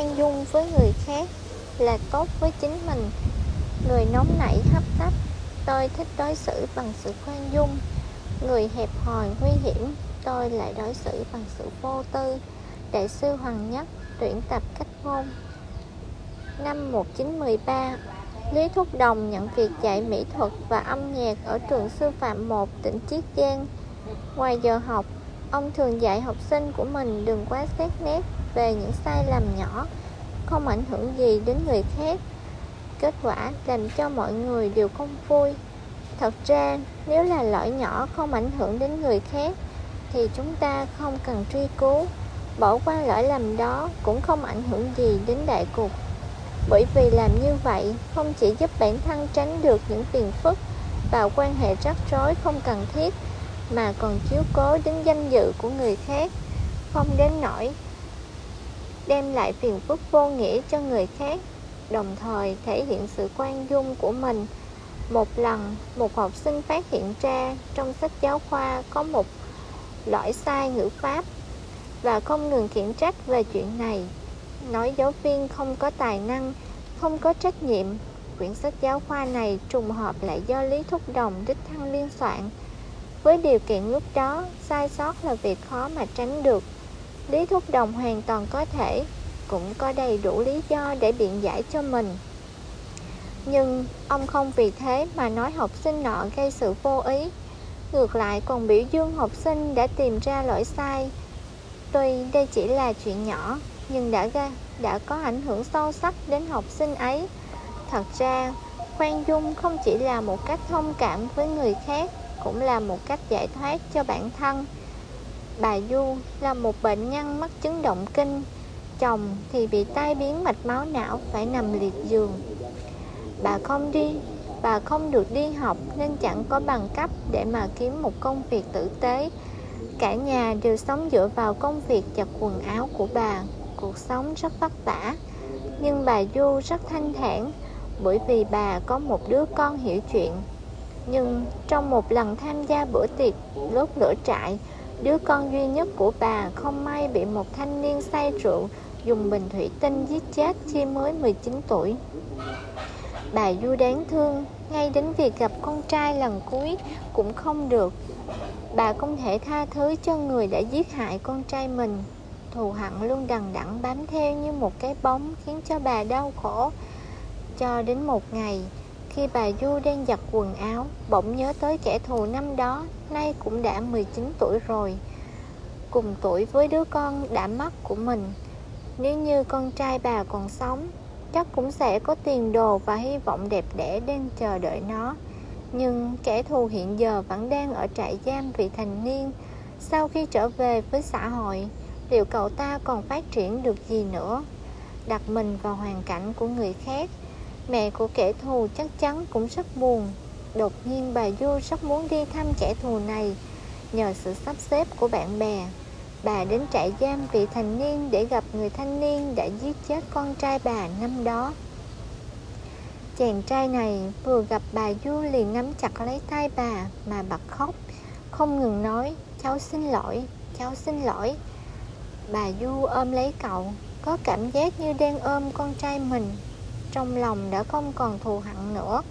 khoan dung với người khác là tốt với chính mình. Người nóng nảy hấp tấp tôi thích đối xử bằng sự khoan dung. Người hẹp hòi nguy hiểm tôi lại đối xử bằng sự vô tư. Đại sư hoàng nhất tuyển tập cách ngôn. Năm 1913 Lý Thúc Đồng nhận việc dạy mỹ thuật và âm nhạc ở trường sư phạm 1 tỉnh Chiết Giang. Ngoài giờ học, ông thường dạy học sinh của mình đừng quá xét nét về những sai lầm nhỏ, không ảnh hưởng gì đến người khác. Kết quả làm cho mọi người đều không vui. Thật ra, nếu là lỗi nhỏ không ảnh hưởng đến người khác, thì chúng ta không cần truy cứu. Bỏ qua lỗi lầm đó cũng không ảnh hưởng gì đến đại cục bởi vì làm như vậy không chỉ giúp bản thân tránh được những phiền phức và quan hệ rắc rối không cần thiết mà còn chiếu cố đến danh dự của người khác không đến nỗi đem lại phiền phức vô nghĩa cho người khác đồng thời thể hiện sự quan dung của mình một lần một học sinh phát hiện ra trong sách giáo khoa có một lỗi sai ngữ pháp và không ngừng khiển trách về chuyện này nói giáo viên không có tài năng, không có trách nhiệm. Quyển sách giáo khoa này trùng hợp lại do Lý Thúc Đồng đích thân biên soạn. Với điều kiện lúc đó, sai sót là việc khó mà tránh được. Lý Thúc Đồng hoàn toàn có thể, cũng có đầy đủ lý do để biện giải cho mình. Nhưng ông không vì thế mà nói học sinh nọ gây sự vô ý. Ngược lại còn biểu dương học sinh đã tìm ra lỗi sai. Tuy đây chỉ là chuyện nhỏ, nhưng đã ra đã có ảnh hưởng sâu sắc đến học sinh ấy. Thật ra, khoan dung không chỉ là một cách thông cảm với người khác, cũng là một cách giải thoát cho bản thân. Bà Du là một bệnh nhân mắc chứng động kinh, chồng thì bị tai biến mạch máu não phải nằm liệt giường. Bà không đi, bà không được đi học nên chẳng có bằng cấp để mà kiếm một công việc tử tế. Cả nhà đều sống dựa vào công việc giặt quần áo của bà cuộc sống rất vất vả nhưng bà Du rất thanh thản bởi vì bà có một đứa con hiểu chuyện nhưng trong một lần tham gia bữa tiệc đốt lửa trại đứa con duy nhất của bà không may bị một thanh niên say rượu dùng bình thủy tinh giết chết khi mới 19 tuổi. Bà Du đáng thương, ngay đến việc gặp con trai lần cuối cũng không được. Bà không thể tha thứ cho người đã giết hại con trai mình. Thù hận luôn đằng đẵng bám theo như một cái bóng khiến cho bà đau khổ cho đến một ngày khi bà Du đang giặt quần áo, bỗng nhớ tới kẻ thù năm đó, nay cũng đã 19 tuổi rồi. Cùng tuổi với đứa con đã mất của mình. Nếu như con trai bà còn sống, chắc cũng sẽ có tiền đồ và hy vọng đẹp đẽ đang chờ đợi nó. Nhưng kẻ thù hiện giờ vẫn đang ở trại giam vị thành niên. Sau khi trở về với xã hội, liệu cậu ta còn phát triển được gì nữa? Đặt mình vào hoàn cảnh của người khác mẹ của kẻ thù chắc chắn cũng rất buồn. Đột nhiên bà du rất muốn đi thăm kẻ thù này, nhờ sự sắp xếp của bạn bè. Bà đến trại giam vị thành niên để gặp người thanh niên đã giết chết con trai bà năm đó. Chàng trai này vừa gặp bà du liền nắm chặt lấy tay bà mà bật khóc, không ngừng nói, cháu xin lỗi, cháu xin lỗi. Bà Du ôm lấy cậu, Có cảm giác như đang ôm con trai mình. Trong lòng đã không còn thù hận nữa.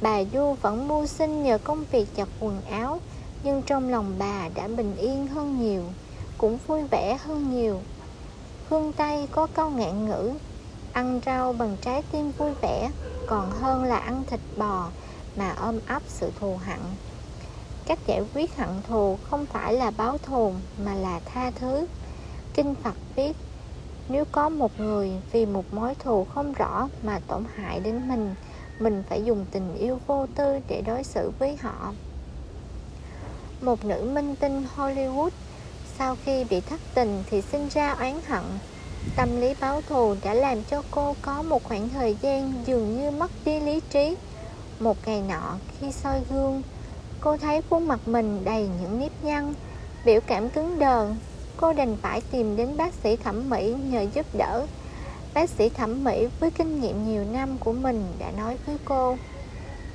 Bà Du vẫn mưu sinh nhờ công việc giặt quần áo Nhưng trong lòng bà đã bình yên hơn nhiều Cũng vui vẻ hơn nhiều. Phương Tây có câu ngạn ngữ Ăn rau bằng trái tim vui vẻ Còn hơn là ăn thịt bò Mà ôm ấp sự thù hận. Cách giải quyết hận thù không phải là báo thù mà là tha thứ. Kinh Phật viết, nếu có một người vì một mối thù không rõ mà tổn hại đến mình, mình phải dùng tình yêu vô tư để đối xử với họ. Một nữ minh tinh Hollywood sau khi bị thất tình thì sinh ra oán hận. Tâm lý báo thù đã làm cho cô có một khoảng thời gian dường như mất đi lý trí. Một ngày nọ khi soi gương, Cô thấy khuôn mặt mình đầy những nếp nhăn Biểu cảm cứng đờ Cô đành phải tìm đến bác sĩ thẩm mỹ nhờ giúp đỡ. Bác sĩ thẩm mỹ với kinh nghiệm nhiều năm của mình đã nói với cô,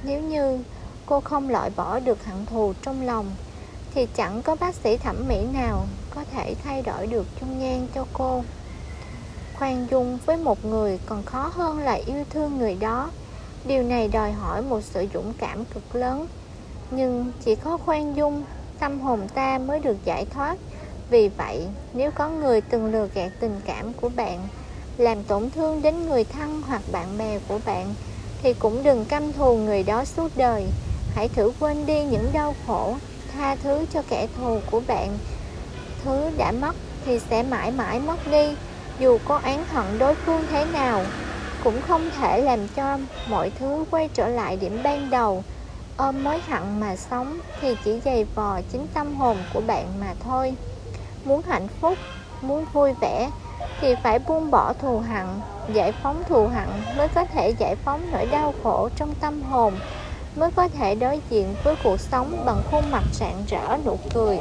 Nếu như cô không loại bỏ được hận thù trong lòng, Thì chẳng có bác sĩ thẩm mỹ nào có thể thay đổi được dung nhan cho cô. Khoan dung với một người còn khó hơn là yêu thương người đó. Điều này đòi hỏi một sự dũng cảm cực lớn. Nhưng chỉ có khoan dung, tâm hồn ta mới được giải thoát vì vậy, nếu có người từng lừa gạt tình cảm của bạn, làm tổn thương đến người thân hoặc bạn bè của bạn, thì cũng đừng căm thù người đó suốt đời. Hãy thử quên đi những đau khổ, tha thứ cho kẻ thù của bạn. Thứ đã mất thì sẽ mãi mãi mất đi, dù có oán hận đối phương thế nào. Cũng không thể làm cho mọi thứ quay trở lại điểm ban đầu. Ôm mối hận mà sống thì chỉ dày vò chính tâm hồn của bạn mà thôi muốn hạnh phúc, muốn vui vẻ thì phải buông bỏ thù hận giải phóng thù hận mới có thể giải phóng nỗi đau khổ trong tâm hồn, mới có thể đối diện với cuộc sống bằng khuôn mặt rạng rỡ nụ cười.